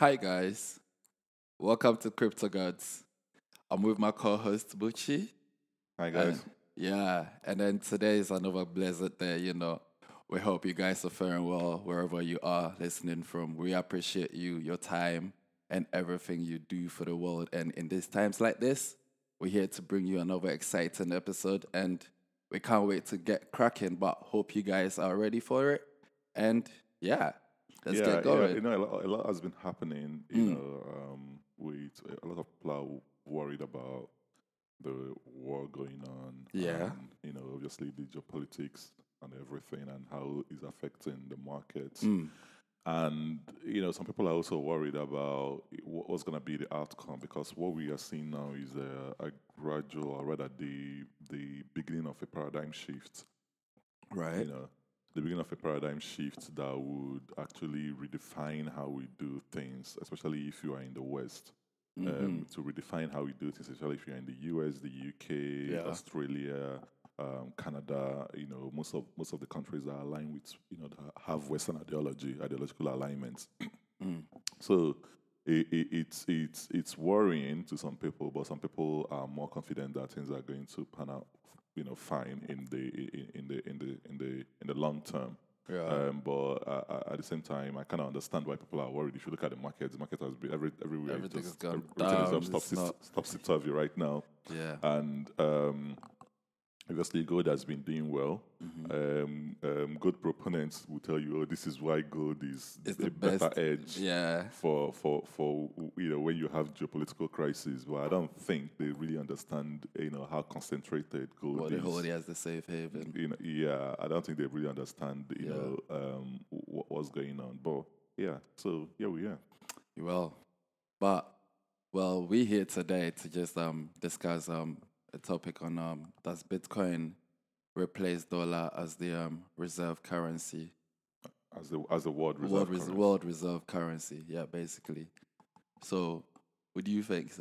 Hi guys, welcome to Crypto Gods. I'm with my co-host Bucci. Hi guys. And- yeah, and then today is another blessed day. You know, we hope you guys are faring well wherever you are listening from. We appreciate you, your time, and everything you do for the world. And in these times like this, we're here to bring you another exciting episode, and we can't wait to get cracking. But hope you guys are ready for it. And yeah, let's yeah, get yeah, you know, a lot, a lot has been happening. You Mm. know, um, with a lot of people are worried about the war going on. Yeah. and, you know, obviously the geopolitics and everything, and how it's affecting the markets. Mm. And you know, some people are also worried about what, what's going to be the outcome because what we are seeing now is a, a gradual, or rather, the the beginning of a paradigm shift. Right. you know, the beginning of a paradigm shift that would actually redefine how we do things, especially if you are in the West. Mhm. Um, to redefine how we do things, especially if you're in the US, the UK, Yeah. Australia, um, Canada. You know, most of most of the countries are aligned with you know that have Western ideology, ideological alignments. Mm. So it, it, it's it's it's worrying to some people, but some people are more confident that things are going to pan out, you know, fine in the in, the in the in the in the long term. Yeah. Um, but uh, at the same time, I kind of understand why people are worried. If you look at the market, the market has been every everywhere. is Everything's just, gone everything is down, up, it's stop, not- stop, stop, right now, yeah. and um, obviously gold has been doing well. Mhm. Um, um, gold proponents will tell you, "Oh, this is why gold is It's the better best. edge." Yeah. for for for you know when you have geopolitical crisis, but I don't think they really understand you know how concentrated gold Well, they is. hold it as the safe haven. You know, yeah, I don't think they really understand you Yeah. know um, what, what's going on. But yeah, so yeah, we are. Well, but well, we're here today to just um discuss um a topic on um does Bitcoin replace dollar as the um reserve currency, As the as the world reserve world, res- currency. world reserve currency? Yeah, basically. So, what do you think?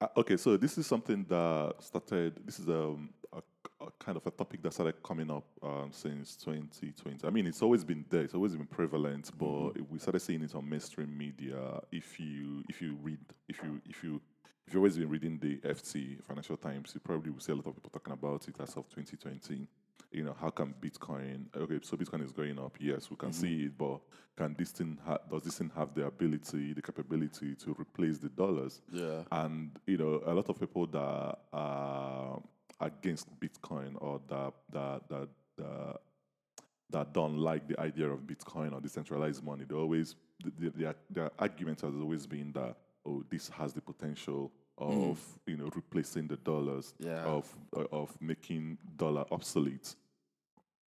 Uh, okay, so this is something that started. This is um, a, a kind of a topic that started coming up um, since 2020. I mean, it's always been there. It's always been prevalent, but we started seeing it on mainstream media. If you if you read if you if you if you've always been reading the FT Financial Times, you probably will see a lot of people talking about it as of 2020. You know, how can Bitcoin? Okay, so Bitcoin is going up. Yes, we can see mm-hmm. it, but can this thing ha- does this thing have the ability, the capability to replace the dollars? Yeah. and you know a lot of people that are against Bitcoin or that that that that, that don't like the idea of Bitcoin or decentralized money, they always th- th- their their argument has always been that oh this has the potential of you know replacing the dollars Yeah. of uh, of making dollar obsolete.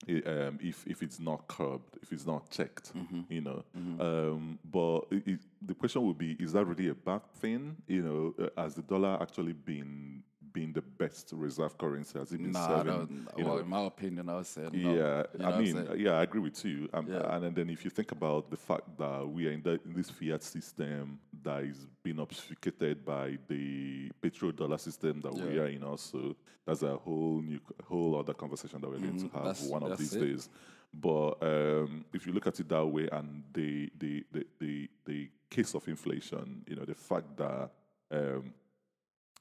Um, if if it's not curbed, if it's not checked, you know, um, but it, it, the question would be: Is that really a bad thing? You know, uh, has the dollar actually been been the best reserve currency? Has it been Nah, serving? you Well, know, in my opinion, I would say no. yeah, You know I mean, yeah, I agree with you. Um, Yeah. And then if you think about the fact that we are in, the, in this fiat system that is being obfuscated by the petrodollar system that we are in, also, that's a whole new, whole other conversation that we're going to have Mm-hmm. That's- one of these it. days. But um, if you look at it that way, and the the, the the the case of inflation, you know, the fact that um,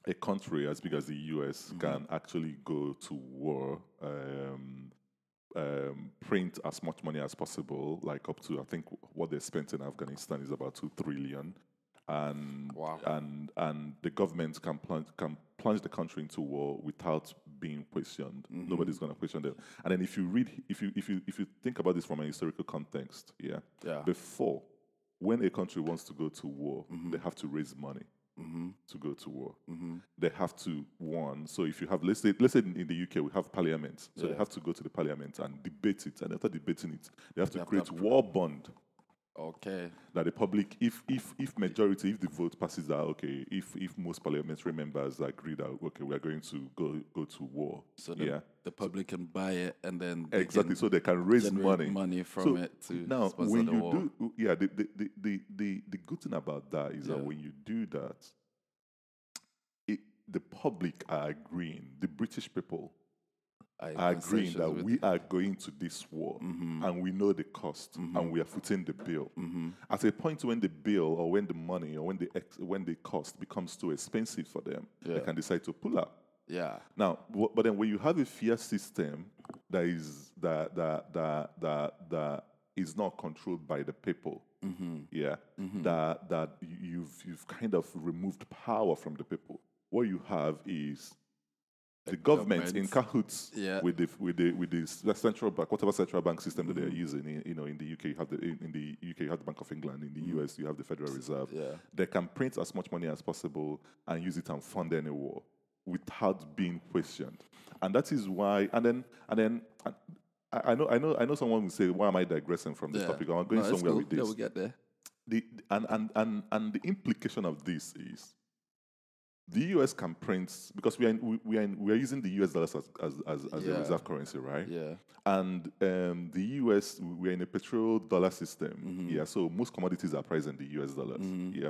a country as big as the US Mm-hmm. can actually go to war, um, um, print as much money as possible, like up to I think what they spent in Afghanistan is about two trillion, and Wow. and and the government can plunge can plunge the country into war without being questioned. Mm-hmm. Nobody's going to question them. And then if you read, if you if you if you think about this from a historical context, yeah, Yeah. before when a country wants to go to war, they have to raise money Mm-hmm. to go to war. Mm-hmm. They have to one. So if you have, let's say, let's say in, in the UK we have parliament, so they have to go to the parliament and debate it, and after debating it, they have to have to create war bond Okay. that the public, if if if majority, if the vote passes that, okay, if if most parliamentary members agree that okay, we are going to go go to war, So the, yeah, the public can buy it and then exactly, so they can raise money. money from So it to now sponsor when you war. do yeah the the, the, the, the the good thing about that is Yeah. that when you do that it, the public are agreeing the british people are are agreeing that we are going to this war and we know the cost and we are footing the bill. At a point when the bill or when the money or when the ex- when the cost becomes too expensive for them, they can decide to pull out. yeah, Now, wh- but then when you have a fiat system that is that that that that that is not controlled by the people, yeah, that that you've you've kind of removed power from the people. What you have is the government in cahoots Yeah. with the with the with the central bank, whatever central bank system that they're mm-hmm. using. In, you know, in the UK, you have the in, in the UK you have the Bank of England. In the mm-hmm. US, you have the Federal Reserve. yeah. They can print as much money as possible and use it and fund any war without being questioned. And that is why. And then and then. I, I know, I know, I know. Someone will say, "Why am I digressing from this yeah. topic? I'm going No, somewhere cool. with this." Yeah, we'll get there. the, and, and, and, and the implication of this is the US can print because we are, in, we, we are, in, we are using the US dollars as, as, as, as a reserve currency, right? Yeah, And um, the US, we are in a petrodollar system. Mm-hmm. Yeah, so most commodities are priced in the US dollars. Yeah.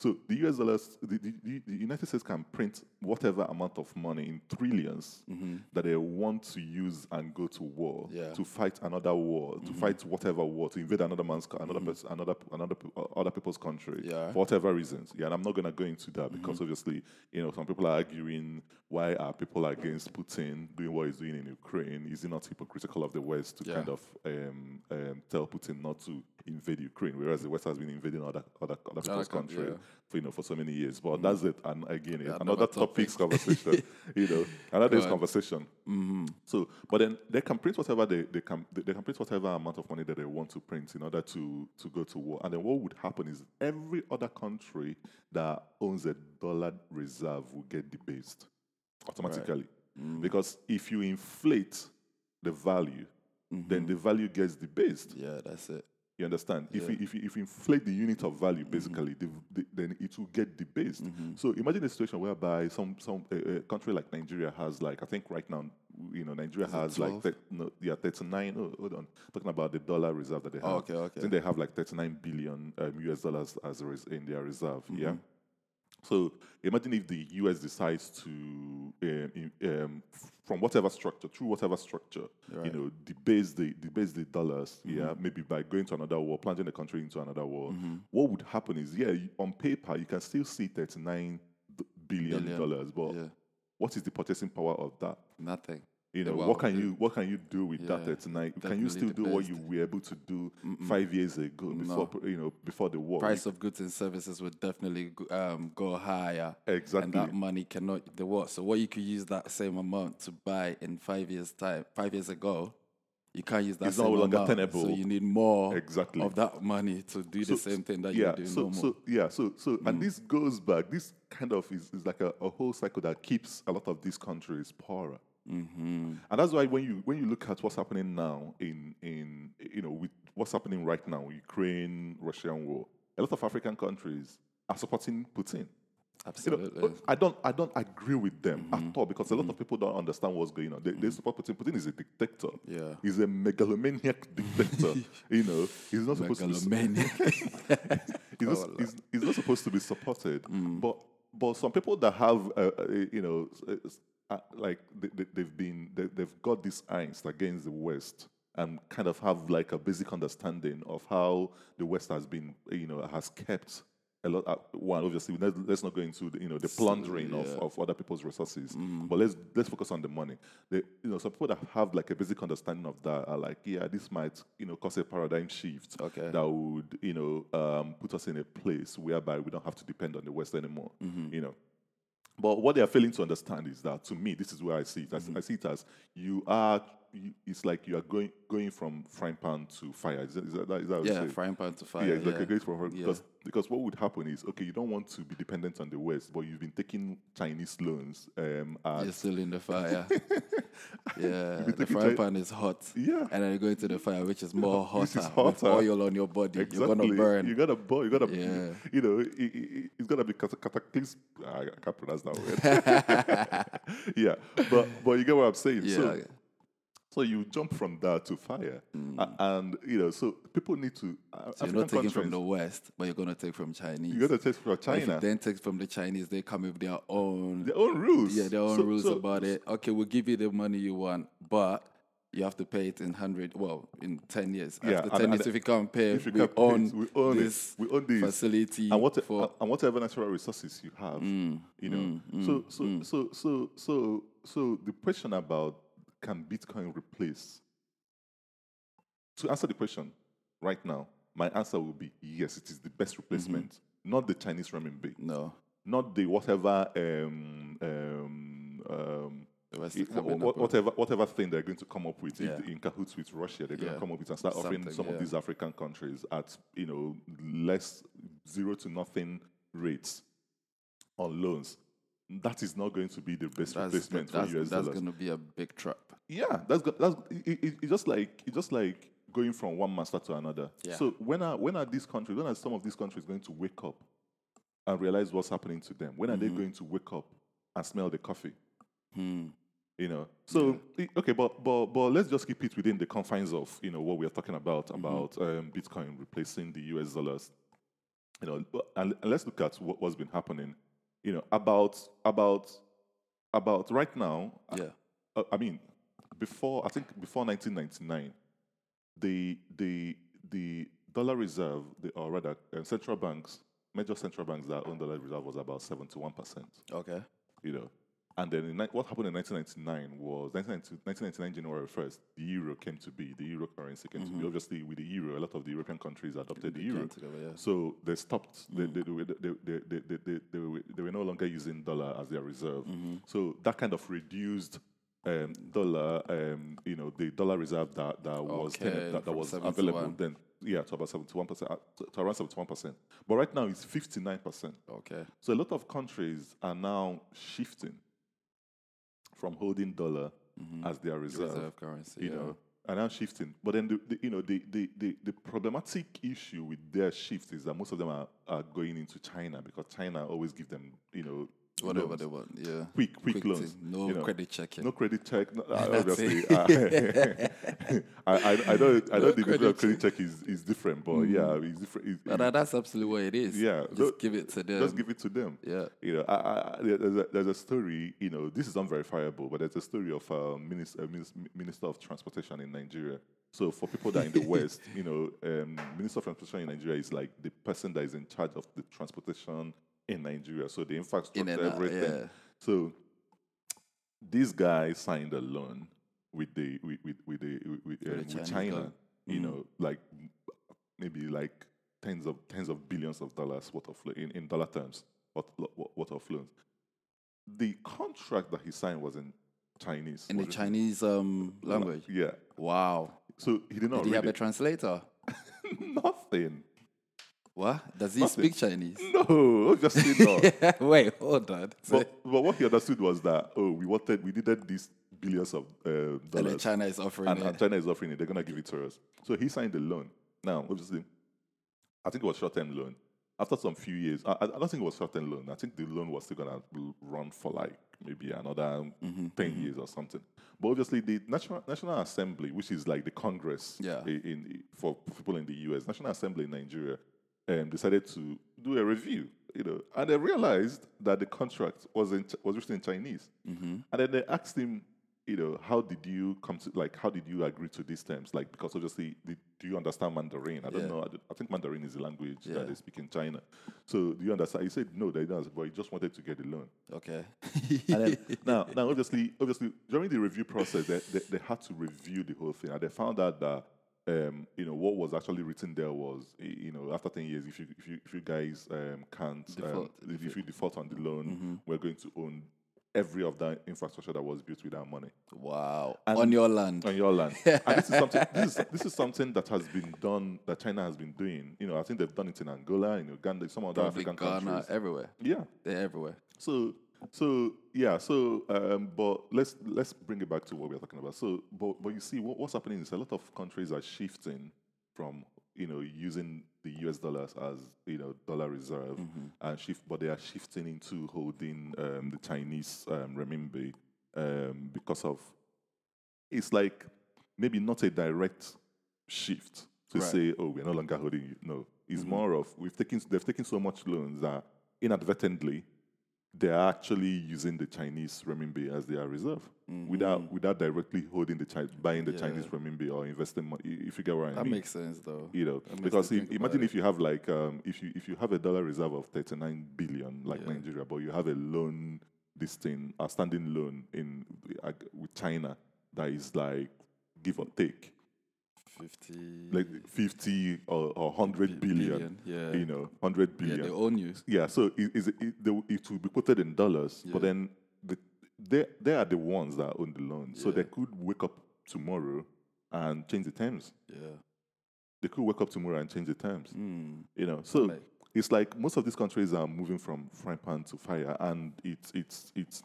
So the US dollars, the, the, the- United States can print whatever amount of money in 300000000s that they want to use and go to war Mm-hmm. Yeah. Mm-hmm. to fight another war, to fight whatever war, to invade another man's, another person, another, another, uh, other people's country Yeah. for whatever reasons. Yeah, and I'm not gonna go into that because Mm-hmm. obviously, you know, some people are arguing why are people against Putin doing what he's doing in Ukraine? Is it not hypocritical of the West to Yeah. kind of um, um, tell Putin not to invade Ukraine, whereas the West has been invading other other, other people's coun- country. For you know for so many years? But mm. that's it. And again, Yeah, another topics conversation. you know, another day's on. conversation. Mm-hmm. So, but then they can print whatever they, they can they they can print whatever amount of money that they want to print in order to to go to war. And then what would happen is every other country that owns a dollar reserve will get debased automatically. Mm. Because if you inflate the value, then mm-hmm. the value gets debased. yeah, that's it. You understand? If, you, if, you, if you inflate the unit of value, basically, the, the, then it will get debased. So imagine a situation whereby some some a, a country like Nigeria has like I think right now, you know, Nigeria has like 12? thir- no, yeah thirty nine. Oh, hold on, talking about the dollar reserve that they have. Oh, okay, okay. I think they have like thirty nine billion um, US dollars as res- in their reserve. Mm-hmm. Yeah. So imagine if the US decides to, um, um, from whatever structure, through whatever structure, you know, debase the debase the dollars, Mm-hmm. yeah, maybe by going to another war, plunging the country into another war. What would happen is, yeah, on paper you can still see thirty nine billion Billion, dollars, but yeah. what is the purchasing power of that? Nothing. You know, well, what can you what can you do with that Yeah, thirty nine? Can you still do what you were able to do five years ago before you know before the war? Price of goods and services would definitely go- um, go higher. And Exactly. that money cannot the what? So what you could use that same amount to buy in five years time, five years ago, you can't use that It's no same longer tenable. So you need more Exactly. of that money to do the same thing that yeah, you're doing so, no more. so yeah, so so and this goes back. This kind of is, is like a, a whole cycle that keeps a lot of these countries poorer. Mm-hmm. And that's why when you when you look at what's happening now in in you know with what's happening right now, Ukraine Russian war, a lot of African countries are supporting Putin. You know, Absolutely. I don't I don't agree with them at all because a lot of people don't understand what's going on. They, they support Putin. Putin is a dictator. Yeah. He's a megalomaniac dictator. you know, he's not supposed to be Megalomaniac. he's, not, Oh, he's, he's not supposed to be supported. Mm. But but some people that have uh, uh, you know uh, uh, like they, they, they've been they, they've got this angst against the West and kind of have like a basic understanding of how the West has been you know has kept. A lot. Uh, one, obviously, let's, not go into the, you know the plundering of, yeah. of other people's resources, Mm. but let's let's focus on the money. The, you know, some people that have like a basic understanding of that are like, yeah, this might you know cause a paradigm shift Okay. that would you know um, put us in a place whereby we don't have to depend on the West anymore. Mm-hmm. You know. But what they are failing to understand is that, to me, this is where I see it. As, Mm-hmm. I see it as you are. It's like you are going going from frying pan to fire. Is that, is that, is that yeah, frying pan to fire. Yeah, it's like a great from Yeah. because because what would happen is okay, you don't want to be dependent on the West, but you've been taking Chinese loans. Um, You're still in the fire. yeah, the frying pan is hot. Yeah. and then you go into the fire, which is more hotter, Which is with hotter. oil on your body. Exactly. You're gonna burn. You gotta burn. You gotta. Yeah. You know, it, it, it's gonna be cata- cataclysm. I can't pronounce that word. yeah, but but you get what I'm saying. yeah, So So you jump from that to fire, A- and you know, so people need to. Uh, Mm. So you're not taking from the West, but you're gonna take from Chinese. You got to take from China then take from the Chinese, they come with their own their own rules. yeah, their own So- rules so- about it. Okay, we'll give you the money you want, but you have to pay it in hundred. Well, in ten years. Yeah, After ten and years, if you can't pay, If you we can't pay own it, we own this it. We own this facility and, what, for. and whatever natural resources you have, Mm, you know. so, so, so, so, so, so, the question about can Bitcoin replace? To answer the question right now, my answer will be yes. It is the best replacement, not the Chinese renminbi, no, not the whatever um, um, um, it- is wha- coming wha- up with- whatever whatever thing they're going to come up with Yeah. in cahoots with Russia, they're going Yeah. to come up with and start offering Something, some of these African countries at you know less zero to nothing rates on loans. That is not going to be the best That's, replacement that's, for US that's dollars. going to be a big trap. Yeah, that's go- that's it, it, it's just like it's just like going from one master to another. Yeah. So when are when are these countries when are some of these countries going to wake up and realize what's happening to them? When are they going to wake up and smell the coffee? Hmm. You know. So i- okay, but but but let's just keep it within the confines of you know what we are talking about about um, Bitcoin replacing the US dollars. You know, and, and let's look at what, what's been happening. You know, about about about right now. Yeah. uh, I mean, before I think before 1999, the the the dollar reserve, the, or rather, uh, central banks, major central banks that own dollar reserve was about 71 percent. Okay. You know, and then ni- what happened in 1999 was 1999 January 1st, the euro came to be, the euro currency came to be. Mm-hmm. Obviously, with the euro, a lot of the European countries adopted the euro. together, yeah. So they stopped. Mm. They, they, they, they, they, they, they, they, they, were, they were no longer using dollar as their reserve. Mm-hmm. So that kind of reduced um, dollar, um, you know, the dollar reserve that, that was Okay, that, that was 71. available then. Yeah, to about seventy-one percent, to, to around seventy-one percent. But right now it's fifty-nine percent. Okay. So a lot of countries are now shifting from holding dollar as their reserve Mm-hmm. Reserve currency. you yeah. know, are now shifting. But then, the, the, you know, the, the, the, the problematic issue with their shift is that most of them are, are going into China because China always give them, you know, Whatever loans. they want. Yeah. quick, quick, Quick loans. thing, No you know. credit checking. No credit check. No, ah, That's obviously, it. Ah. I, I, I know, I know No the credit of credit check is, is different, but mm. yeah, it's different. It's, But that- that's absolutely what it is. Yeah, Just give it to them. just give it to them. Yeah. You know, I, I, I- there's, a, there's a story, you know, this is unverifiable, but there's a story of a minister, a minister of transportation in Nigeria. So for people that are in the West, you know, um, minister of transportation in Nigeria is like the person that is in charge of the transportation in Nigeria. So the infrastructure, In everything. yeah. So this guy signed a loan with the with with, with the with, um, with China. loan. You know, like maybe like tens of tens of billions of dollars worth of in, in dollar terms, what what worth of loans. The contract that he signed was in Chinese. In the Chinese um, language. Yeah. Wow. So he did not Did he read have a translator? Nothing. What? Does he Nothing. speak Chinese? No, obviously not. Wait, hold on. But, but what he understood was that oh, we wanted, we needed these billions of uh, and dollars, China is offering and, it. and China is offering it. They're gonna give it to us. So he signed the loan. Now, obviously, I think it was short-term loan. After some few years, I, I don't think it was short-term loan. I think the loan was still gonna run for like maybe another Mm-hmm, 10 years or something. But obviously, the National National Assembly, which is like the Congress Yeah. i- in, for people in the US, National Assembly in Nigeria, um, decided to do a review. You know, and they realized that the contract was in, was written in Chinese. Mm-hmm. And then they asked him, you know, how did you come to like how did you agree to these terms? Like because obviously, the, do you understand Mandarin? I don't Yeah. know. I, I think Mandarin is the language Yeah. that they speak in China. So do you understand? He said no, they don't. But he just wanted to get the loan. Okay. And then, now, now, obviously, obviously, during the review process, they, they, they had to review the whole thing, and they found out that um, you know what was actually written there was you know after ten years, if you if you if you guys um, can't Default. um, if you default on the loan, we're going to own every of that infrastructure that was built with our money wow. And- On your land. on your land. and this is something this is this is something that has been done that China has been doing. You know, I think they've done it in Angola, in Uganda, some other African Ghana, countries. everywhere. Yeah. They're everywhere. So so yeah, so um, but let's let's bring it back to what we're talking about. So but but you see what, what's happening is a lot of countries are shifting from you know using the US dollars as you know dollar reserve and shift but they are shifting into holding um, the Chinese um, renminbi um, because of it's like maybe not a direct shift to Right. say, oh, we're no longer holding you. No, it's more of we've taken they've taken so much loans that inadvertently they're actually using the Chinese renminbi as their reserve without without directly holding the Chi- buying the Chinese renminbi or investing money. If you get what I That mean that makes sense, though. you know, because if, imagine if you have like um, if you if you have a dollar reserve of thirty nine billion like Nigeria, but you have a loan this thing a standing loan in uh, with China that is like give or take 50 like fifty or, or hundred billion, Yeah. you know, 100 billion yeah, they own you. Yeah, so it, is it, it, will- it will be quoted in dollars, but then the, they they are the ones that own the loan, so they could wake up tomorrow and change the terms. Yeah. They could wake up tomorrow and change the terms. Mm. You know, so Like- it's like most of these countries are moving from frying pan to fire, and it's it's it's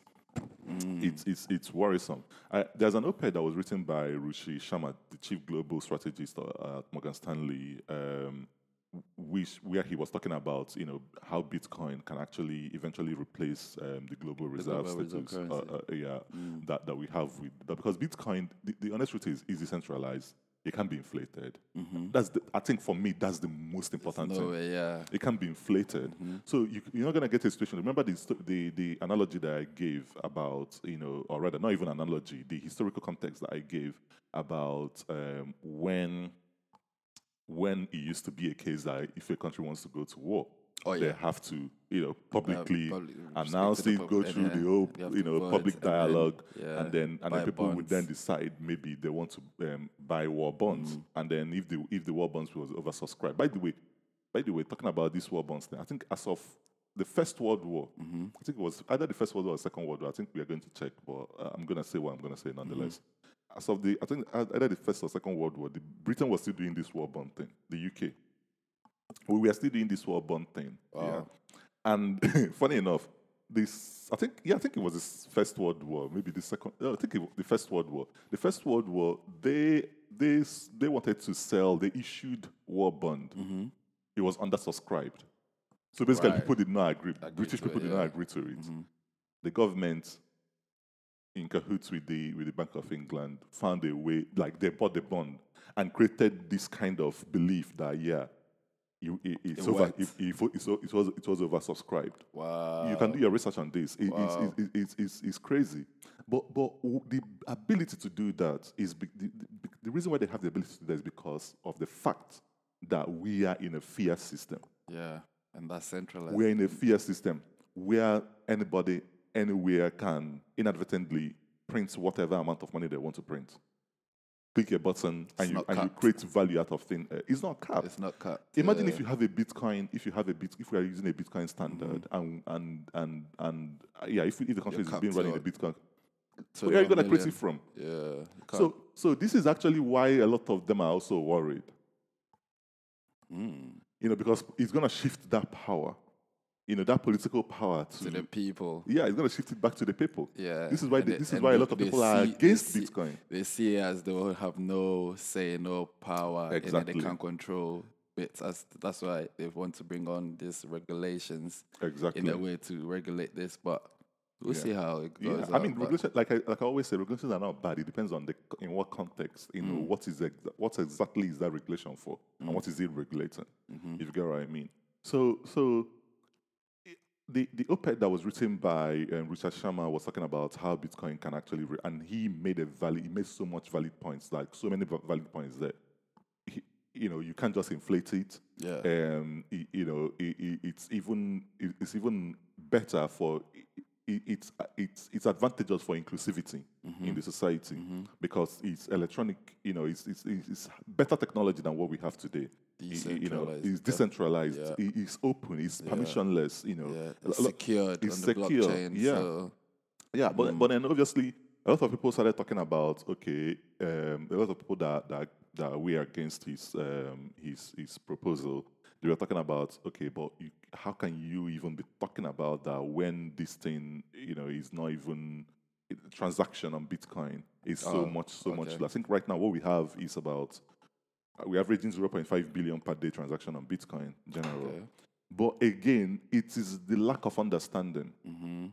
Mm. it's it's it's worrisome. I, there's an op-ed that was written by Ruchir Sharma, the chief global strategist uh, at Morgan Stanley, um, which where he was talking about you know how Bitcoin can actually eventually replace um, the global reserve global reserve uh, uh, yeah, that, that we have with that because Bitcoin, the, the honest truth is, is decentralized. It can't be inflated. That's the, I think for me that's the most important No thing way, yeah. it can't be inflated. So you, you're not going to get a situation. Remember the, the the analogy that I gave about you know, or rather, not even analogy, the historical context that I gave about um, when when it used to be a case that if a country wants to go to war, Oh, they have to you know publicly public- speak announce it, pub- go through the whole you know public and then, dialogue, yeah, and then and then people would then decide maybe they want to um, buy war bonds, Mm. and then if the if the war bonds was oversubscribed. By the way, by the way, talking about this war bonds thing, I think as of the First World War, Mm-hmm. I think it was either the First World War or Second World War. I think we are going to check, but uh, I'm going to say what I'm going to say nonetheless. Mm-hmm. As of the, I think uh, either the First or Second World War, the, Britain was still doing this war bond thing. The UK, we were still doing this war bond thing. Yeah. And funny enough, this I think yeah I think it was the First World War, maybe the second. No, I think it was the First World War. The First World War, they they they wanted to sell. They issued war bond. Mm-hmm. It was undersubscribed. So basically, Right. people did not agree. British to it, people did yeah. not agree to it. Mm-hmm. The government, in cahoots with the with the Bank of England, found a way. Like they bought the bond and created this kind of belief that yeah. You, it, it's It over. It, it, it, it was it was oversubscribed Wow. you can do your research on this. It- it's, Wow. it's, it's, it's, it's crazy. But, but the ability to do that is be, the, the, the reason why they have the ability to do that is because of the fact that we are in a fiat system. Yeah. And that's centralized. We're in a fiat system where anybody, anywhere can inadvertently print whatever amount of money they want to print. Click a button and, you, and you create value out of thin air. It's not capped. It's not cut. Imagine yeah. if you have a Bitcoin, if you have a bit, if we are using a Bitcoin standard, Mm-hmm. and and and and uh, yeah, if, if the country is capped being running a Bitcoin, So where are you going to create it from? Yeah. So so this is actually why a lot of them are also worried. Mm. You know, because it's going to shift that power, you know, that political power to, to the people. yeah, it's going to shift it back to the people. Yeah. This is why And they- this is why a lot of they people are see- they against see- Bitcoin. They see it as they have no say, no power, Exactly. then they can't control bits. As that's why they want to bring on these regulations Exactly. in a way to regulate this. But we'll Yeah. see how it Yeah, goes. I mean, regulation, like I, like I always say, regulations are not bad. It depends on the in what context, you Mm. know, what is exa- what exactly is that regulation for, and what is it regulating? Mm-hmm. If you get what I mean. So, so the the op-ed that was written by um, Ruchir Sharma was talking about how Bitcoin can actually, re- and he made a valid, he made so much valid points, like so many va- valid points that, he, you know, you can't just inflate it. Yeah. Um, you know, i i it's even it's even better for it's it's it's advantageous for inclusivity Mm-hmm. in the society because it's electronic. You know, it's, it's it's better technology than what we have today. I- You know, it's decentralized. yeah. it- it's open. It's permissionless. You know, yeah. It's secured it's on the secure, blockchain. yeah. So yeah, but Mm. but then obviously a lot of people started talking about okay, um, a lot of people that that that were against his um, his his proposal. They were talking about okay, but you, how can you even be talking about that when this thing you know is not even transaction on Bitcoin is so Oh, much so much. I think right now what we have is about we're averaging 0.5 billion per day transaction on Bitcoin in general. Okay. But again, it is the lack of understanding mm-hmm.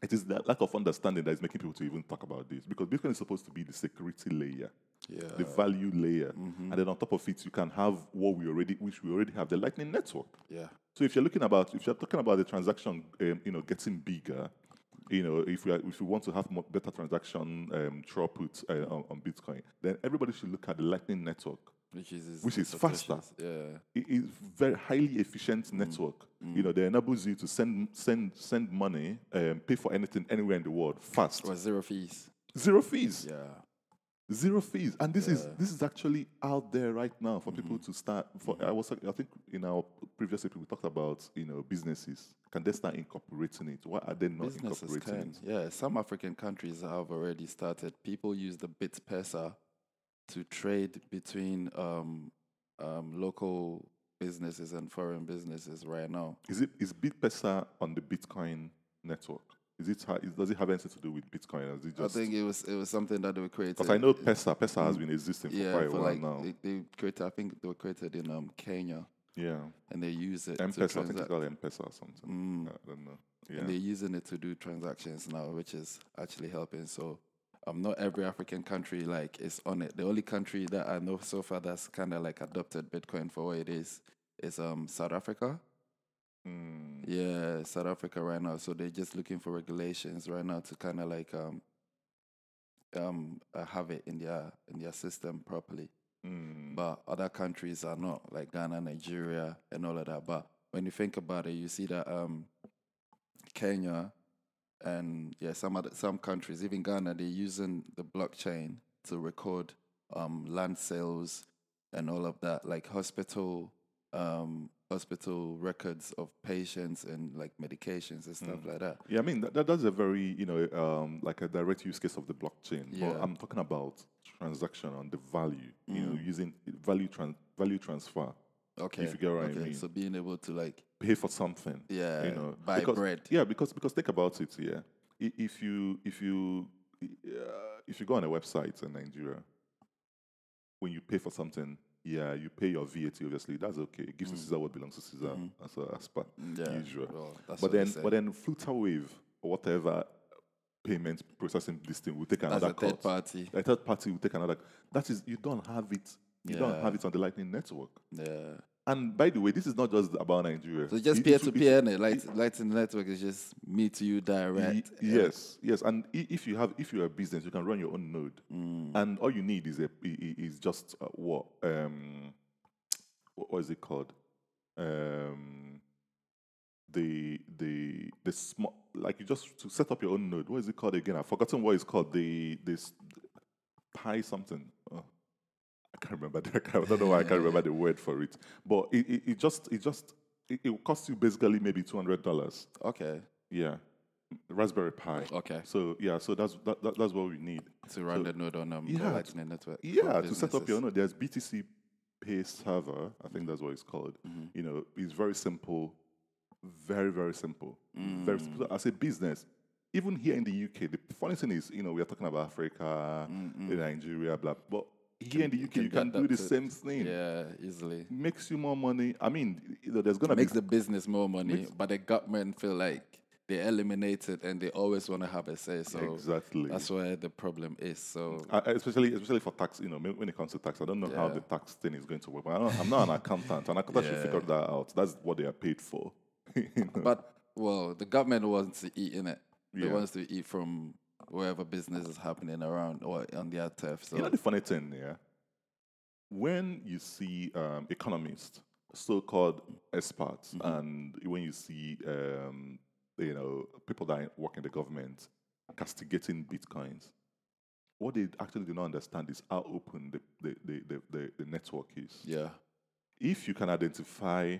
it is that lack of understanding that is making people to even talk about this because Bitcoin is supposed to be the security layer Yeah. the value layer, and then on top of it, you can have what we already, which we already have, the Lightning Network. Yeah. So if you're looking about, if you're talking about the transaction, um, you know, getting bigger, you know, if we are, if we want to have more, better transaction um, throughput uh, on, on Bitcoin, then everybody should look at the Lightning Network. Which is Which is faster. Yeah. It is very highly efficient Mm. network. You know, that enables you to send send send money, um, pay for anything anywhere in the world fast, Or zero fees. zero fees. Yeah. Zero fees, and this is. Mm-hmm. this is actually out there right now for people to start. For I was I think in our previous episode we talked about you know businesses. Can they start incorporating it? Why are they not Businesses incorporating can. it? Yeah. Some African countries have already started. People use the BitPesa to trade between um, um, local businesses and foreign businesses right now. Is it is BitPesa on the Bitcoin network? Is it ha- is, does it have anything to do with Bitcoin? Is it I think it was it was something that they were created. because I know Pesa Pesa has been existing for yeah, quite a while like now. They, they created. I think they were created in um, Kenya, yeah, and they use it M-Pesa. I think it's called M-Pesa or something. Mm. I don't know. Yeah. and they're using it to do transactions now, which is actually helping. So, um, not every African country like is on it. The only country that I know so far that's kind of like adopted Bitcoin for what it is is um South Africa. Mm. Yeah, South Africa right now. So they're just looking for regulations right now to kind of like um um uh, have it in their in their system properly. Mm. But other countries are not, like Ghana, Nigeria, and all of that. But when you think about it, you see that um, Kenya and yeah, some other some countries, even Ghana, they're using the blockchain to record um, land sales and all of that, like hospital um, hospital records of patients and like medications and stuff like that. Yeah, I mean that, that that's a very you know um, like a direct use case of the blockchain. Yeah. But I'm talking about transaction on the value. You know, Mm. using value tran- value transfer. Okay, if you get what I okay. mean. So being able to like Pay for something. yeah, you know, buy because, bread. Yeah, because because think about it. Yeah, if you if you uh, if you go on a website in Nigeria, when you pay for something, yeah, you pay your VAT. Obviously, that's okay. Give to Caesar what belongs to Caesar. As a, as per Mm. Yeah, usual. well, that's but then but then Flutterwave or whatever payment processing this thing will take That's another a third cut. party. A third party will take another. That is, you don't have it. You don't have it on the Lightning Network. Yeah. And by the way, this is not just about Nigeria. So just peer to peer? Light, Lightning Network is just me to you Y- direct. Yes, yes, and if you have, if you're a business, you can run your own node, Mm. and all you need is a is just uh, what um, what, what is it called? Um, the the the small like you just to set up your own node. What is it called again? I've forgotten what it's called. The this pi something. I can't remember. the- I, can't, I don't know why I can't remember the word for it. But it, it, it just it just it, it will cost you basically maybe two hundred dollars. Okay. Yeah, Raspberry Pi. Okay. So yeah, so that's that, that, that's what we need. To run So- the node on um, the yeah, Lightning Network. Yeah, to set up your node. There's BTC Pay Server. I think that's what it's called. Mm-hmm. You know, it's very simple, very very simple. Very Mm. simple. As a business, even here in the UK, the funny thing is, you know, we are talking about Africa, Nigeria, blah. But here in the UK, you can do the to- same thing. Yeah, easily. Makes you more money. I mean, you know, there's gonna Makes be the business more money, Makes- but the government feel like they eliminate it and they always want to have a say. So exactly. that's where the problem is. So Uh, especially, especially for tax, you know, when it comes to tax, I don't know how the tax thing is going to work. But I don't, I'm not an accountant. An accountant should Yeah. figure that out. That's what they are paid for. you know? But well, the government wants to eat in it. They Yeah. wants to eat from wherever business is happening around or on their turf. So you know the funny thing, yeah. When you see um, economists, so-called experts, Mm-hmm. and when you see, um, you know, people that work in the government castigating bitcoins, what they actually do not understand is how open the the, the, the, the, network is. yeah, if you can identify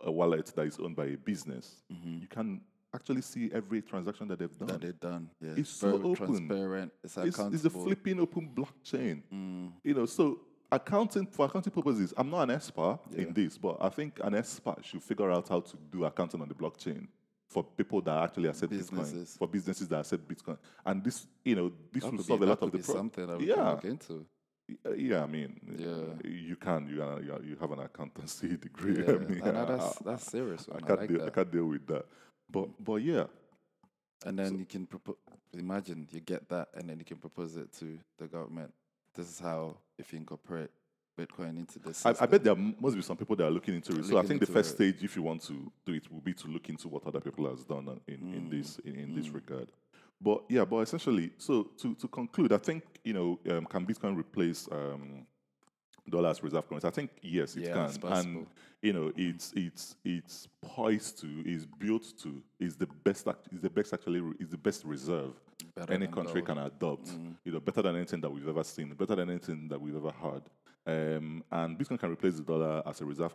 a wallet that is owned by a business, Mm-hmm. you can actually see every transaction that they've done. that they've done. Yeah, It's so very open. transparent. It's it's, accountable. it's a flipping open blockchain. Mm. You know, so accounting for accounting purposes, I'm not an expert Yeah. in this, but I think an expert should figure out how to do accounting on the blockchain for people that actually accept Bitcoin, Businesses. for businesses that accept Bitcoin, and this, you know, this That will solve be, a lot of the be pro- something that we Yeah. look into. Yeah, I mean, Yeah. you can, you are, you, are, you have an accountancy degree. Yeah, I mean, and that's that's serious. I I, can't like deal. I can't deal with that. But but yeah, And then you can propose. Imagine you get that, and then you can propose it to the government. this is how if you incorporate Bitcoin into this. I, I bet there must be some people that are looking into it. So I think the first it. stage, if you want to do it, will be to look into what other people has done in, in this in, in this regard. But yeah, but essentially, so to, to conclude, I think you know, um, can Bitcoin replace um, dollars reserve currency? I think yes, it Yeah, can, it's and you know, it's it's it's poised to, is built to, is the best, act- is the best actually, is the best reserve Better any country gold. can adopt. You know, better than anything that we've ever seen, better than anything that we've ever heard. Um, and Bitcoin can replace the dollar as a reserve,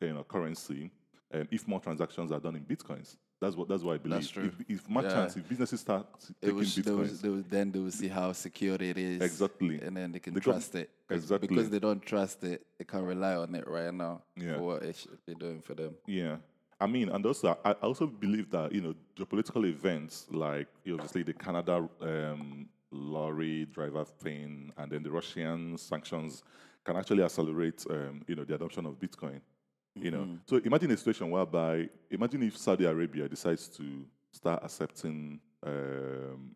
you know, currency um, if more transactions are done in bitcoins. That's what that's what I believe. That's true. If, if merchants, if businesses start taking was, they bitcoins, they was, then they will see how secure it is. Exactly. And then they can They trust it. exactly. Because they don't trust it, they can't rely on it right now Yeah. for what it should be doing for them. Yeah. I mean, and also, I I also believe that, you know, geopolitical events like obviously the Canada um, lorry driver thing and then the Russian sanctions can actually accelerate, um, you know, the adoption of Bitcoin. You know, so imagine a situation whereby, imagine if Saudi Arabia decides to start accepting um,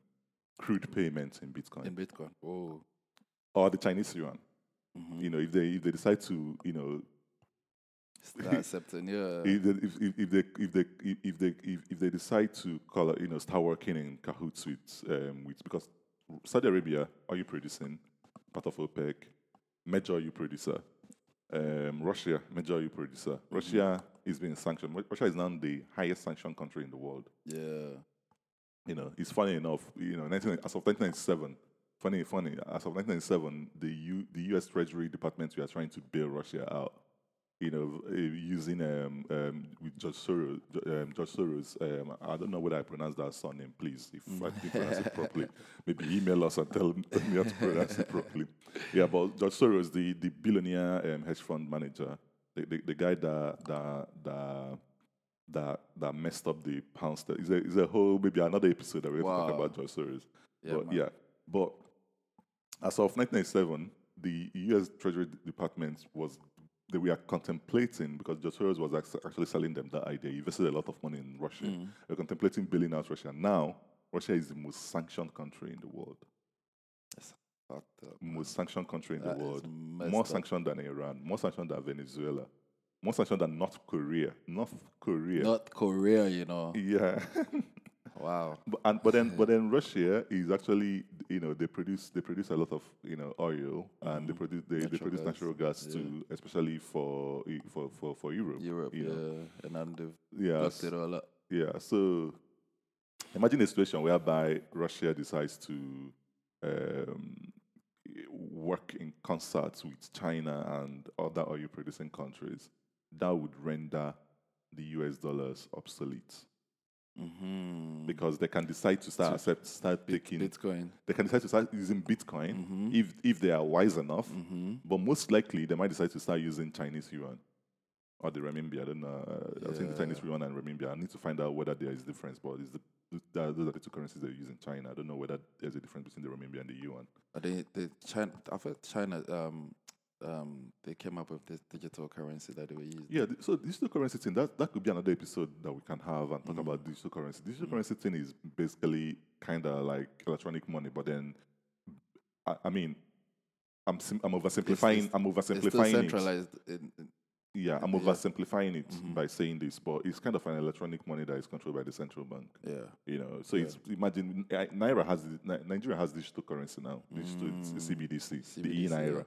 crude payments in Bitcoin In Bitcoin. Oh. or the Chinese yuan. You know, if they if they decide to, you know, Start accepting, yeah. if they, if, if, if they if they if- if they if, if they decide to call you know start working in cahoots with um with because Saudi Arabia are you producing part of OPEC major oil producer um Russia major producer. Russia is being sanctioned. Russia is now the highest sanctioned country in the world. Yeah. you know it's funny enough you know 19, as of 1997 funny funny as of 1997 the U, the US Treasury Department we are trying to bail Russia out you know, uh, using um, um, with George Soros. Um, George Soros. Um, I don't know whether I pronounce that surname. Please, if I didn't pronounce it properly, maybe email us and tell, tell me how to pronounce it properly. Yeah, but George Soros, the the billionaire um, hedge fund manager, the, the, the guy that that that that that messed up the pound sterling. Is a is a whole maybe another episode that we're going to talk about George Soros. Yeah, but man. yeah, but as of 1997, the U.S. Treasury Department was they were contemplating because Soros was actually selling them that idea. He invested a lot of money in Russia. Mm. They're contemplating bailing out Russia. Now, Russia is the most sanctioned country in the world. Up. Most sanctioned country in That the world. More up. sanctioned than Iran. More sanctioned than Venezuela. More sanctioned than North Korea. North Korea. North Korea, you know. yeah. Wow. But, and, but then, but then Russia is actually, you know, they produce they produce a lot of, you know, oil and they produce they, they Natural produce gas, natural gas too, especially for for for, for Europe. Europe, you yeah. know. And then they've Yeah, blocked it all up. yeah. So imagine a situation whereby Russia decides to um, work in concert with China and other oil producing countries. That would render the US dollars obsolete Mm-hmm. because they can decide to start accept, start taking Bitcoin. they can decide to start using Bitcoin Mm-hmm. if if they are wise enough. But most likely, they might decide to start using Chinese yuan or the renminbi. I don't know. Uh, I think the Chinese yuan and renminbi. I need to find out whether there is difference. But it's the th- those are the two currencies they use in China. I don't know whether there's a difference between the renminbi and the yuan. I think the China, I China, um, um, they came up with this digital currency that they were using. Yeah, th- so digital currency thing that that could be another episode that we can have and talk mm-hmm. about digital currency. Digital mm-hmm. currency thing is basically kind of like electronic money, but then I, I mean, I'm sim- I'm oversimplifying. it's- I'm It's still oversimplifying it. centralized. In, in, Yeah, I'm Yeah. oversimplifying it mm-hmm. by saying this, but it's kind of an electronic money that is controlled by the central bank. yeah. You know, so it's imagine Naira has Nigeria has digital currency now. Digital, it's a CBDC, the mm. e Naira. yeah.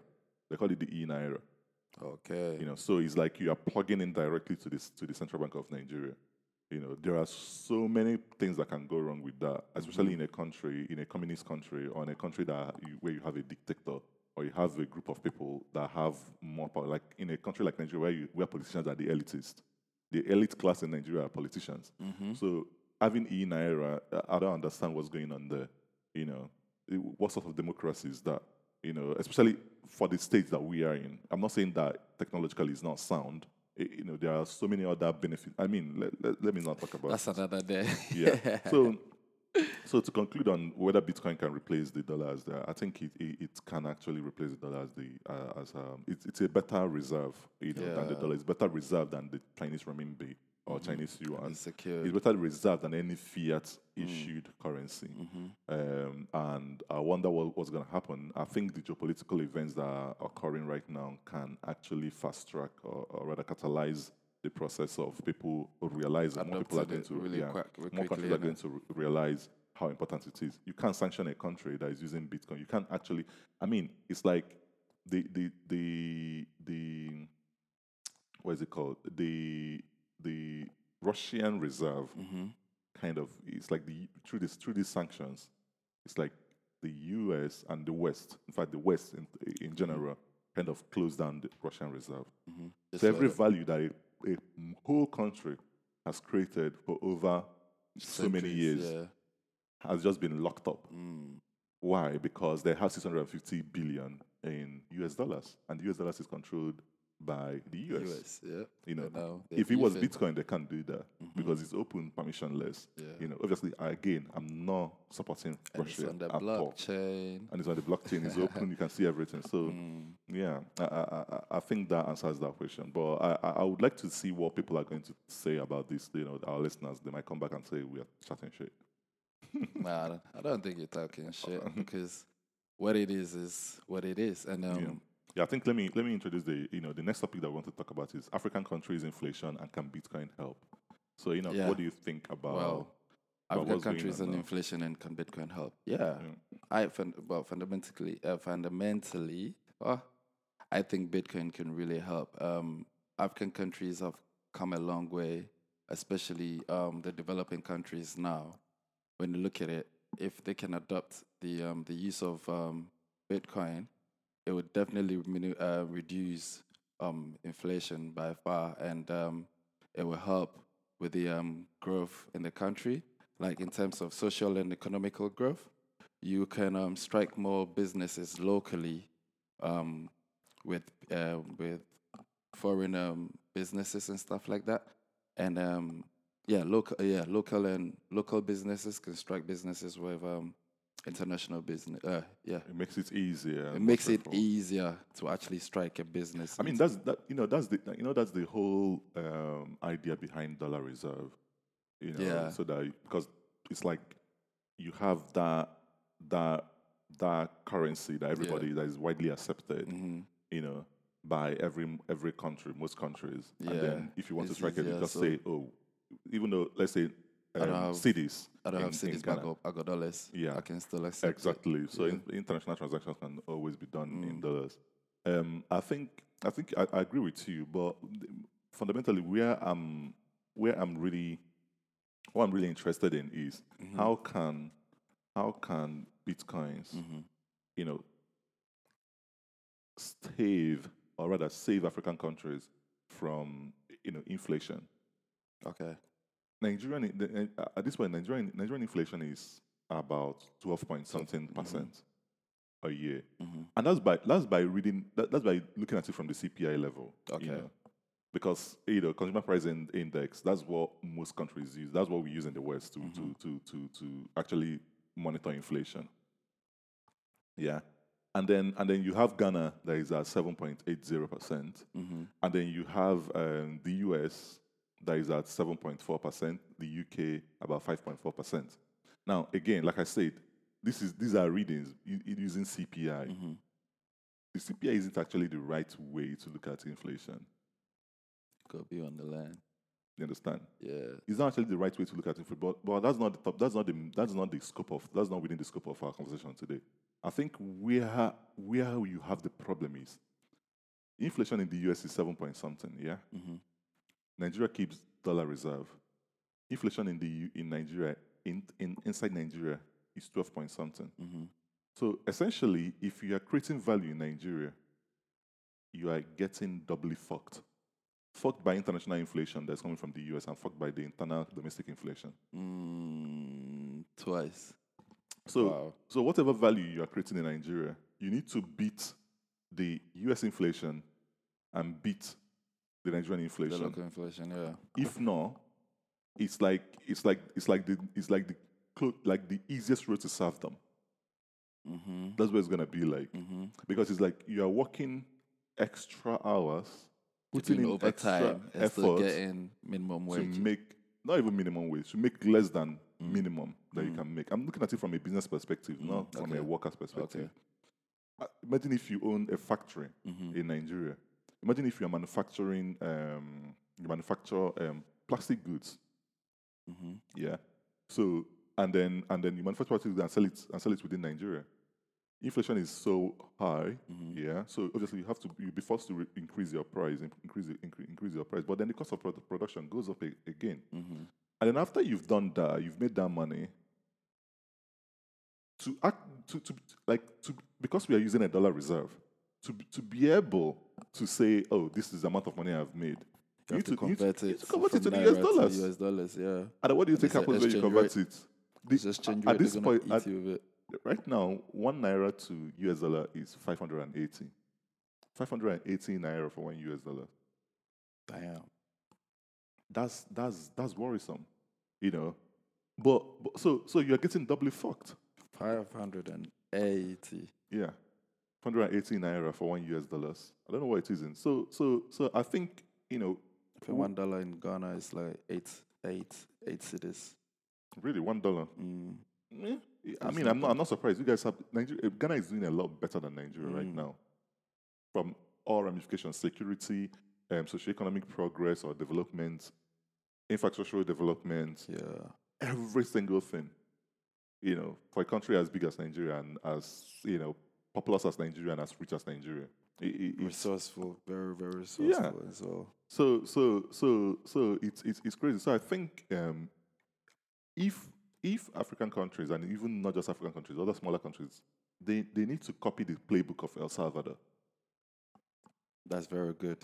They call it the e Naira. Okay. You know, so it's like you are plugging in directly to this to the central bank of Nigeria. You know, there are so many things that can go wrong with that, especially mm-hmm. in a country, in a communist country, or in a country that you, where you have a dictator, or you have a group of people that have more power. Like in a country like Nigeria, where, you, where politicians are the elitist, the elite class in Nigeria are politicians. Mm-hmm. So having e naira, I- I don't understand what's going on there. You know, what sort of democracy is that? You know, especially for the stage that we are in. I'm not saying that technologically is not sound. I- you know, there are so many other benefits. I mean, let, let, let me not talk about That's another day. yeah. So, so to conclude on whether Bitcoin can replace the dollars, there, I think it, it, it can actually replace the dollar as the uh, as um, it's it's a better reserve, you know, than the dollar. It's better reserve than the Chinese renminbi or Chinese yuan. It's secure. It's better reserved than any fiat issued currency. Um, and I wonder what, what's going to happen. I think the geopolitical events that are occurring right now can actually fast track or, or rather catalyze the process of people realizing more people are going to really yeah, quick- more countries are going to re- realize how important it is. You can't sanction a country that is using Bitcoin. You can't actually. I mean, it's like the the the the what is it called? The the Russian reserve Mm-hmm. kind of it's like the through this through these sanctions, it's like the U.S. and the West, in fact, the West in, in general, kind of closed down the Russian reserve. Mm-hmm. So every value that a whole country has created for over so many years Yeah. has just been locked up. Mm. Why? Because they have 650 billion in US dollars, and US dollars is controlled by the US. US, yeah. You know, now if it was. Bitcoin, they can't do that because it's open, permissionless. Yeah. You know, obviously, again, I'm not supporting and it's Russia on the at all. blockchain. And it's on the blockchain. It's open. You can see everything. So, Mm. yeah, I, I, I- I think that answers that question. But I, I I would like to see what people are going to say about this. You know, our listeners, they might come back and say we are chatting shit. Nah, I don't- I don't think you're talking shit because what it is is what it is, and um, Yeah. Yeah, I think let me let me introduce the you know the next topic that I want to talk about is African countries inflation and can Bitcoin help? So you know, Yeah. what do you think about? well, about African countries and now? inflation and can Bitcoin help? Yeah, I fun- well fundamentally, uh, fundamentally, uh, I think Bitcoin can really help. Um, African countries have come a long way, especially um, the developing countries now. When you look at it, if they can adopt the um, the use of um, Bitcoin, it would definitely uh, reduce um, inflation by far, and um, it will help with the um, growth in the country, like in terms of social and economical growth. You can um, strike more businesses locally um, with uh, with foreign um, businesses and stuff like that, and yeah, local yeah local and local businesses can strike businesses with international business. Uh, yeah, It makes it easier. it makes it easier to actually strike a business. I mean, that's that. You know, that's the you know that's the whole um, idea behind dollar reserve. You know, Yeah. so that because it's like you have that that that currency that everybody that is widely accepted. Mhm. You know, by every every country, most countries. And then if you want to it's strike it, you just so- say, oh, even though let's say don't um, have- cedis. I don't in- have cedis, but I got, I got dollars. Yeah. I can still accept it. Exactly. So Yeah. in, international transactions can always be done Mm. in dollars. Um, I think I think I, I agree with you, but fundamentally, where I'm where I'm really what I'm really interested in is Mm-hmm. how can how can bitcoins, Mhm. you know, stave or rather save African countries from you know inflation. Okay. Nigerian the, uh, at this point, Nigerian Nigerian inflation is about twelve point something percent a year, Mhm. and that's by that's by reading that, that's by looking at it from the CPI level. you Okay. know. Because you know, consumer price in, index, that's what most countries use. That's what we use in the West to to, to to to actually monitor inflation. Yeah. And then and then you have Ghana that is at seven point eight zero percent. Mhm. And then you have um, the US that is at 7.4%, the UK about 5.4%. Now, again, like I said, this is these are readings using CPI. Mhm. The CPI isn't actually the right way to look at inflation. Could be on the line. You understand? Yeah. It's not actually the right way to look at inflation, but, but that's not the top, that's not the that's not the scope of that's not within the scope of our conversation today. I think where where you have the problem is inflation in the US is seven point something, yeah. Mhm. Nigeria keeps dollar reserve. Inflation in the in Nigeria in, in inside Nigeria is twelve point something. Mhm. So essentially, if you are creating value in Nigeria, you are getting doubly fucked. Fucked by international inflation that's coming from the US and fucked by the internal domestic inflation. Mm, twice. So Wow. so whatever value you are creating in Nigeria, you need to beat the US inflation and beat the Nigerian The inflation. local inflation. Yeah. if not, it's like it's like it's like the it's like the clo- like the easiest road to serve them. Mhm. That's what it's gonna be like Mhm. because it's like you are working extra hours putting in overtime effort getting minimum to make not even minimum wage to make less than Mm. minimum that you can make. I'm looking at it from a business perspective, not from okay. a worker's perspective. Uh, Imagine if you own a factory Mm-hmm. in Nigeria. Imagine if you're manufacturing, um, you manufacture um, plastic goods. Mm-hmm. Yeah. So and then and then you manufacture plastic goods and sell it and sell it within Nigeria. Inflation is so high, Mm-hmm. yeah. So obviously you have to you be forced to re- increase your price, increase incre- increase your price. But then the cost of produ- production goes up a- again. Mm-hmm. And then after you've done that, you've made that money. To act to, to like to because we are using a dollar reserve, to be- to be able to say, oh, this is the amount of money I've made. You have to need convert you it, need to convert it to the US dollars. US dollars, yeah. And what do you think happens when you convert rate. it? The- It's exchange at rate. this point, at- you with it. right now, one naira to US dollar is 580. 580 naira for one US dollar. Damn. That's that's that's worrisome, you know. But, but so so you're getting doubly fucked. Five hundred and eighty. Yeah. 180 naira for one US dollars. I don't know what it is in. So so so I think, you know, For one dollar in Ghana is like eight, eight, eight cedis. really one dollar. Mm. Eh, I mean, I'm not, I'm not surprised. You guys have Nigeria, eh, Ghana is doing a lot better than Nigeria right Mm. now, from all ramifications: security, um, socioeconomic progress or development, infrastructural development, Yeah. every single thing. You know, for a country as big as Nigeria and as you know, populous as Nigeria and as rich as Nigeria, it, it, it's Resourceful, very, very resourceful as well. So so so so it's it's, it's crazy. So I think um, if if African countries and even not just African countries, other smaller countries, they, they need to copy the playbook of El Salvador. That's very good.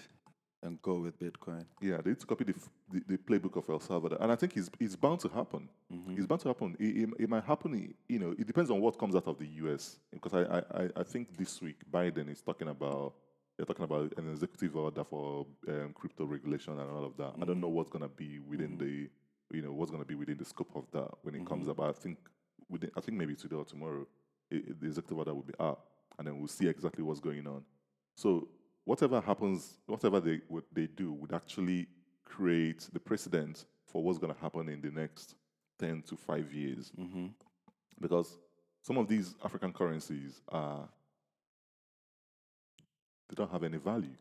And go with Bitcoin. Yeah, they need to copy the, f- the, the playbook of El Salvador, and I think it's it's bound to happen. Mm-hmm. It's bound to happen. It, it, it might happen. You know, it depends on what comes out of the U.S. Because I I, I, think this week Biden is talking about they're talking about an executive order for um, crypto regulation and all of that. I don't know what's gonna be within the you know what's gonna be within the scope of that when it comes about. I think within, I think maybe today or tomorrow i i- the executive order will be out, and then we'll see exactly what's going on. So whatever happens, whatever they what they do would actually create the precedent for what's going to happen in the next ten to five years, Mm-hmm. because some of these African currencies are they don't have any value.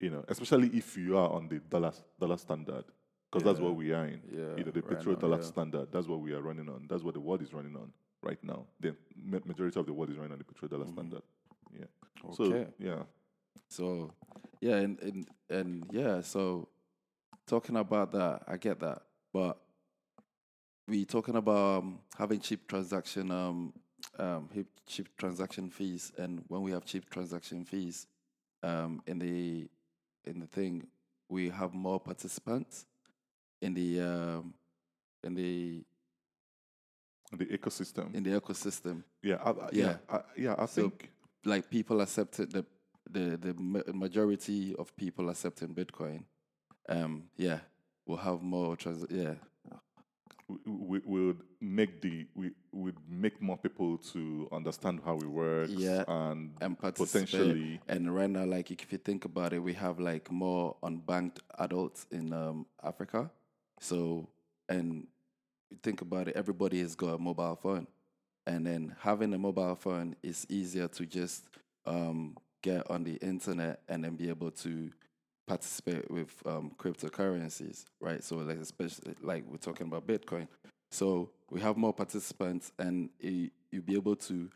You know, especially if you are on the dollar dollar standard, because that's what we are in. Yeah. you know, the right petrol now, dollar yeah. standard. That's what we are running on. That's what the world is running on right now. The majority of the world is running on the petrodollar standard. Yeah. Okay. So Mm-hmm. Yeah. So, yeah, and, and and yeah, so talking about that, I get that, but we talking about um, having cheap transaction, um, um, cheap transaction fees, and when we have cheap transaction fees, um, in the in the thing, we have more participants in the um, in the The ecosystem. in the ecosystem. yeah. I, I- yeah. Yeah. I, yeah. I So- think. like people accepted the the the majority of people accepting Bitcoin. Um, yeah, we'll have more trans. Yeah, we, we we would make the we would make more people to understand how it works Yeah, and, and potentially And right now, like if you think about it, we have like more unbanked adults in um, Africa. So and you think about it, everybody has got a mobile phone, and then having a mobile phone is easier to just um, get on the internet and then be able to participate with um, cryptocurrencies, right? So like especially like we're talking about Bitcoin. So we have more participants, and you you'll be able to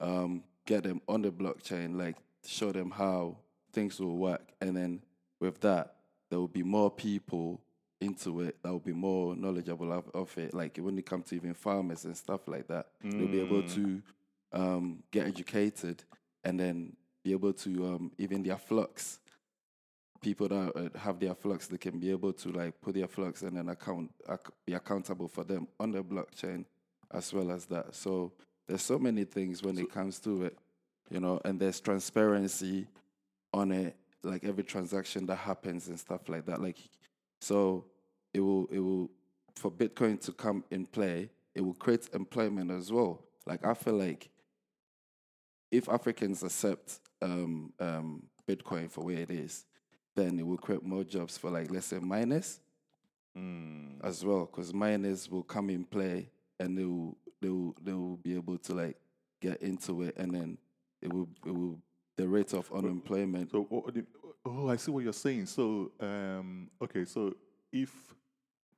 um, get them on the blockchain, like show them how things will work, and then with that, there will be more people into it that will be more knowledgeable of, of it. Like when it comes to even farmers and stuff like that, they'll be able to um, get educated and then be able to um, even their flux. People that uh, have their flux, they can be able to like put their flux and then account ac- be accountable for them on the blockchain, as well as that. So there's so many things when it comes to it, you know, and there's transparency on it, like every transaction that happens and stuff like that. Like, so it will it will for Bitcoin to come in play, it will create employment as well. Like I feel like if Africans accept um, um, Bitcoin for where it is, then it will create more jobs for like let's say miners Mm. as well, because miners will come in play and they will they will they will be able to like get into it, and then it will it will the rate of unemployment. So, oh, I see what you're saying. So, um, okay, so if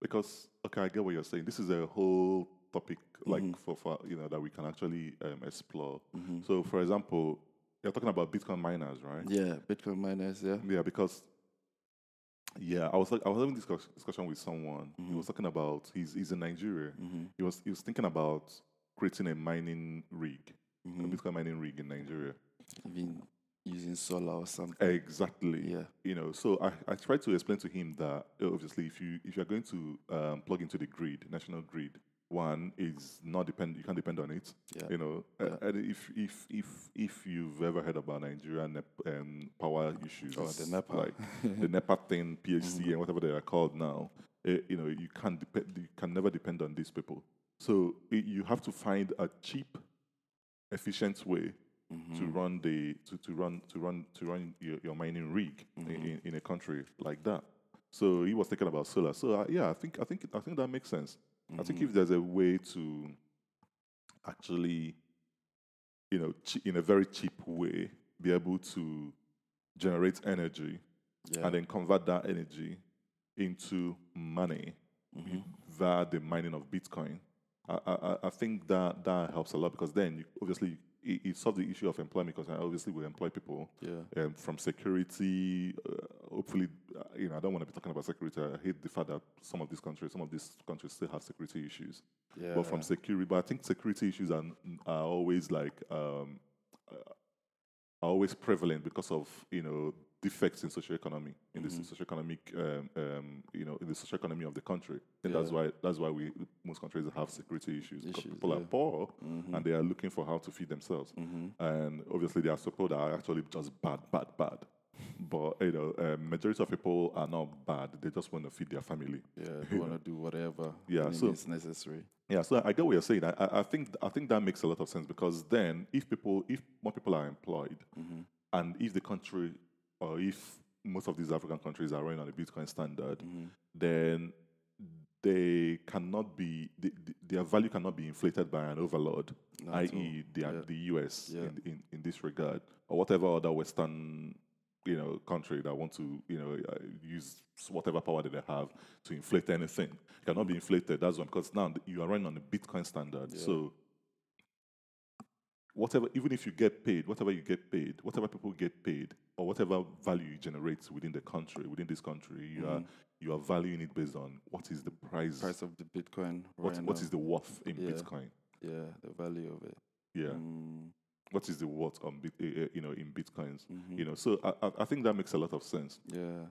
because okay, I get what you're saying. This is a whole topic, like Mm-hmm. for, for you know that we can actually um, explore. So, for example, you're talking about Bitcoin miners, right? Yeah, Bitcoin miners. Yeah. Yeah, because yeah, I was like, I was having this discussion with someone. He Mm-hmm. was talking about he's he's in Nigeria. He was he was thinking about creating a mining rig, Mm-hmm. a Bitcoin mining rig in Nigeria. Even using solar or something. Exactly. Yeah. You know, so I, I tried to explain to him that obviously if you if you're going to um, plug into the grid, national grid, one is not depend you can't depend on it. Yeah. You know, uh, and if if if if you've ever heard about Nigerian nep- um, power issues, Oh, the NEPA. like the NEPA thing, PHC, and whatever they are called now, eh, you know, you can't depend. You can never depend on these people. So it, you have to find a cheap, efficient way to run the to, to run to run to run your, your mining rig in, in, in a country like that. So he was thinking about solar. So uh, yeah, I think I think I think that makes sense. I think mm-hmm. if there's a way to actually, you know, in a very cheap way, be able to generate energy Yeah. and then convert that energy into money mm-hmm. via the mining of Bitcoin. I, I- I think that that helps a lot because then you, obviously it, it solves the issue of employment because obviously we employ people Yeah. um, from security. Uh, hopefully, uh, you know, I don't want to be talking about security. I hate the fact that some of these countries, some of these countries still have security issues. Yeah. But from security, but I think security issues are, are always like um, uh, are always prevalent because of you know defects in social economy in the social economic um, um, you know in the social economy of the country. And that's why that's why we most countries have security issues because Issues, people are yeah. poor and they are looking for how to feed themselves. And obviously, there are people that are actually just bad, bad, bad. But you know, um, majority of people are not bad. They just want to feed their family. Yeah. They want to do whatever. Yeah, so- it's necessary. Yeah, so I get what you're saying. I, I- I think I think that makes a lot of sense because then, if people, if more people are employed, and if the country, or if most of these African countries are running on the Bitcoin standard, then they cannot be the, the- their value cannot be inflated by an overlord, at i.e., the the US Yeah. in, in in this regard, or whatever other Western you know country that want to you know uh, use whatever power that they have to inflate anything cannot be inflated. That's one because now you are running on a Bitcoin standard. So whatever, even if you get paid, whatever you get paid, whatever people get paid, or whatever value you generate within the country, within this country, you are you are valuing it based on what is the price, Price of the Bitcoin. what, right what now. is the worth in Yeah. Bitcoin. Yeah. The value of it. Yeah. Mm. What is the worth on eh, eh, you know in bitcoins? Mm-hmm. You know, so I, I- I think that makes a lot of sense. Yeah.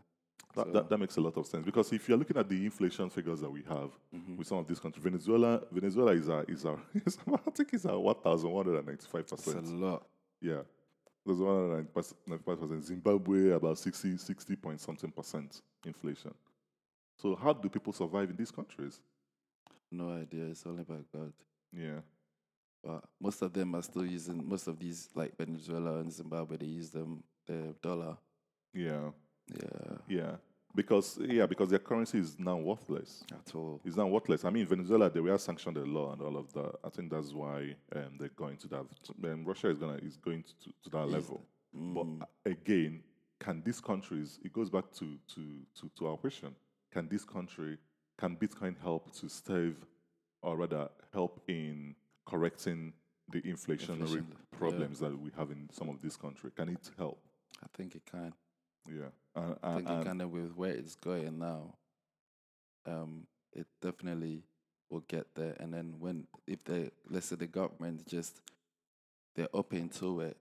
That, So- that, that makes a lot of sense because if you're looking at the inflation figures that we have Mm-hmm. with some of these countries, Venezuela, Venezuela is a, is a I think it's a one thousand one hundred and ninety five It's a lot. Yeah, there's one hundred and ninety five percent. Zimbabwe about 60, 60 point something percent inflation. So how do people survive in these countries? No idea. It's only by God. Yeah, But most of them are still using most of these like Venezuela and Zimbabwe. They use them the dollar. yeah, Yeah. yeah. Because yeah, because their currency is now worthless. At all. It's not worthless. I mean, Venezuela, they were sanctioned the law and all of that. I think that's why um, they're going to that. Um, Russia is gonna is going to, to that level. But Mm. uh, again, can these countries? It goes back to to to, to our question. Can this country? Can Bitcoin help to stave, or rather, help in correcting the inflationary Inflation, yeah. problems that we have in some of this country? Can it help? I think it can. Yeah, and, I think and, kind of with where it's going now. Um, it definitely will get there. And then when if they let's say the government just they're open to it,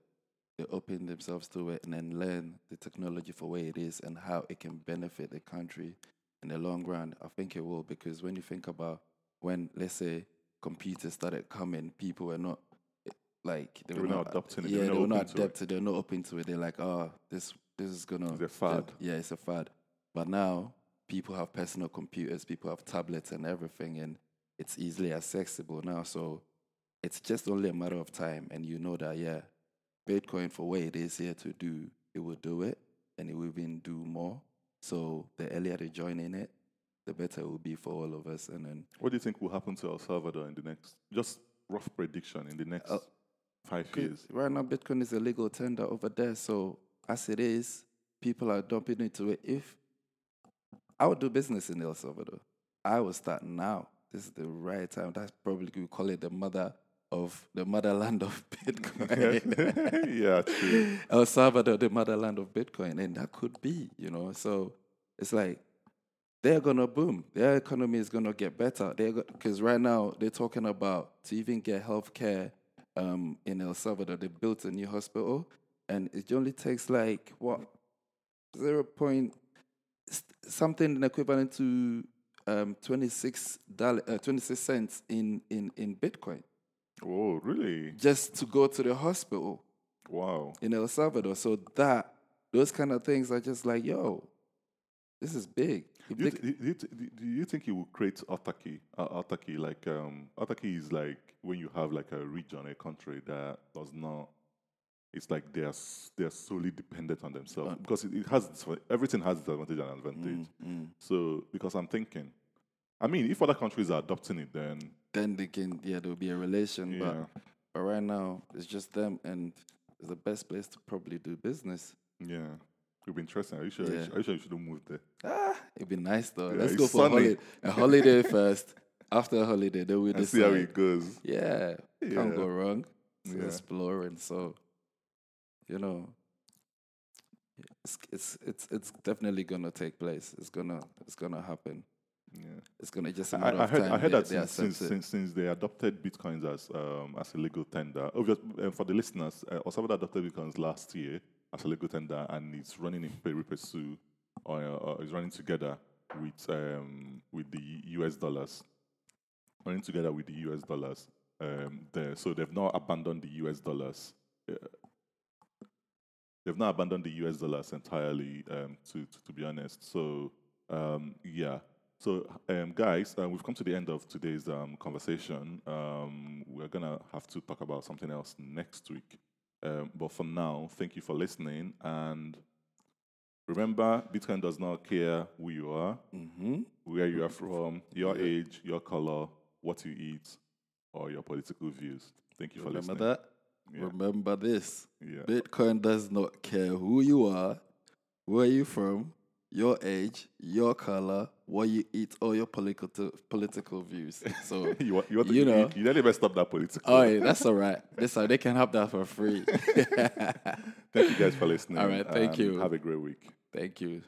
they open themselves to it, and then learn the technology for where it is and how it can benefit the country in the long run. I think it will because when you think about when let's say computers started coming, people were not eh, like they, They were not adopting it, they Yeah, were they were not it. They're not open to it. They're like, oh, this this is gonna It's a fad. yeah, it's a fad. But now people have personal computers, people have tablets and everything, and it's easily accessible now. So it's just only a matter of time, and you know that yeah, Bitcoin for what it is here to do, it will do it. and it will even do more. So the earlier they join in it, the better it will be for all of us. And then What do you think will happen to El Salvador in the next, just rough prediction, in the next Uh, five years? Right now, Bitcoin is a legal tender over there. So as it is, people are dumping into it. If I would do business in El Salvador, I would start now. This is the right time. That's probably we call it the mother of the motherland of Bitcoin. yeah, true. El Salvador, the motherland of Bitcoin, and that could be, you know. So it's like they're gonna boom. Their economy is gonna get better. They're because right now they're talking about to even get healthcare um, in El Salvador. They built a new hospital, and it only takes like what zero point something equivalent to um, twenty six dollar uh, twenty six cents in in in Bitcoin Oh, really? just to go to the hospital Wow. in El Salvador. So that those kind of things are just like, yo, this is big. Do you, th- do, you, th- do you think it will create autarky? Uh, autarky, like um, autarky is like when you have like a region, a country that does not. It's like they're they're solely dependent on themselves because it, it has everything has its advantage and advantage. Mm, So because I'm thinking, I mean, if other countries are adopting it, then then they can, yeah, there'll be a relation. yeah, But, but right now, it's just them, and it's the best place to probably do business. yeah, it'll be interesting. Are you sure? Yeah. Are you sure you shouldn't move there? Ah, it'd be nice though. Yeah, Let's go for a holiday, a holiday first. After a holiday, then we And see how it goes. Yeah, can't go wrong. It's Yeah. exploring. So, you know, it's it's it's it's definitely gonna take place. It's gonna it's gonna happen. Yeah. It's gonna just a I, matter I of heard, time. I heard they- that they since, since, since, since they adopted bitcoins as um, as a legal tender. Obvious, uh, for the listeners, uh, Osama adopted bitcoins last year as a legal tender, and it's running in pari passu, or uh, is running together with um, with the US dollars, running together with the US dollars. Um, there, so they've not abandoned the US dollars. Uh, they've not abandoned the US dollars entirely. Um, to, to to be honest, so um, yeah. So, um, guys, uh, we've come to the end of today's um, conversation. Um, we're gonna have to talk about something else next week. Um, but for now, thank you for listening. And remember, Bitcoin does not care who you are, Mm-hmm. where you are from, your age, your color, what you eat, or your political views. Thank you for Remember listening. that. Yeah. Remember this. Yeah. Bitcoin does not care who you are, where you from, your age, your color, what you eat, or your political political views. So, you, want, you, want to, You you, know. you, nearly messed up that political. oh, yeah, that's all right. That's all. They can have that for free. Thank you guys for listening. All right, thank um, you. Have a great week. Thank you.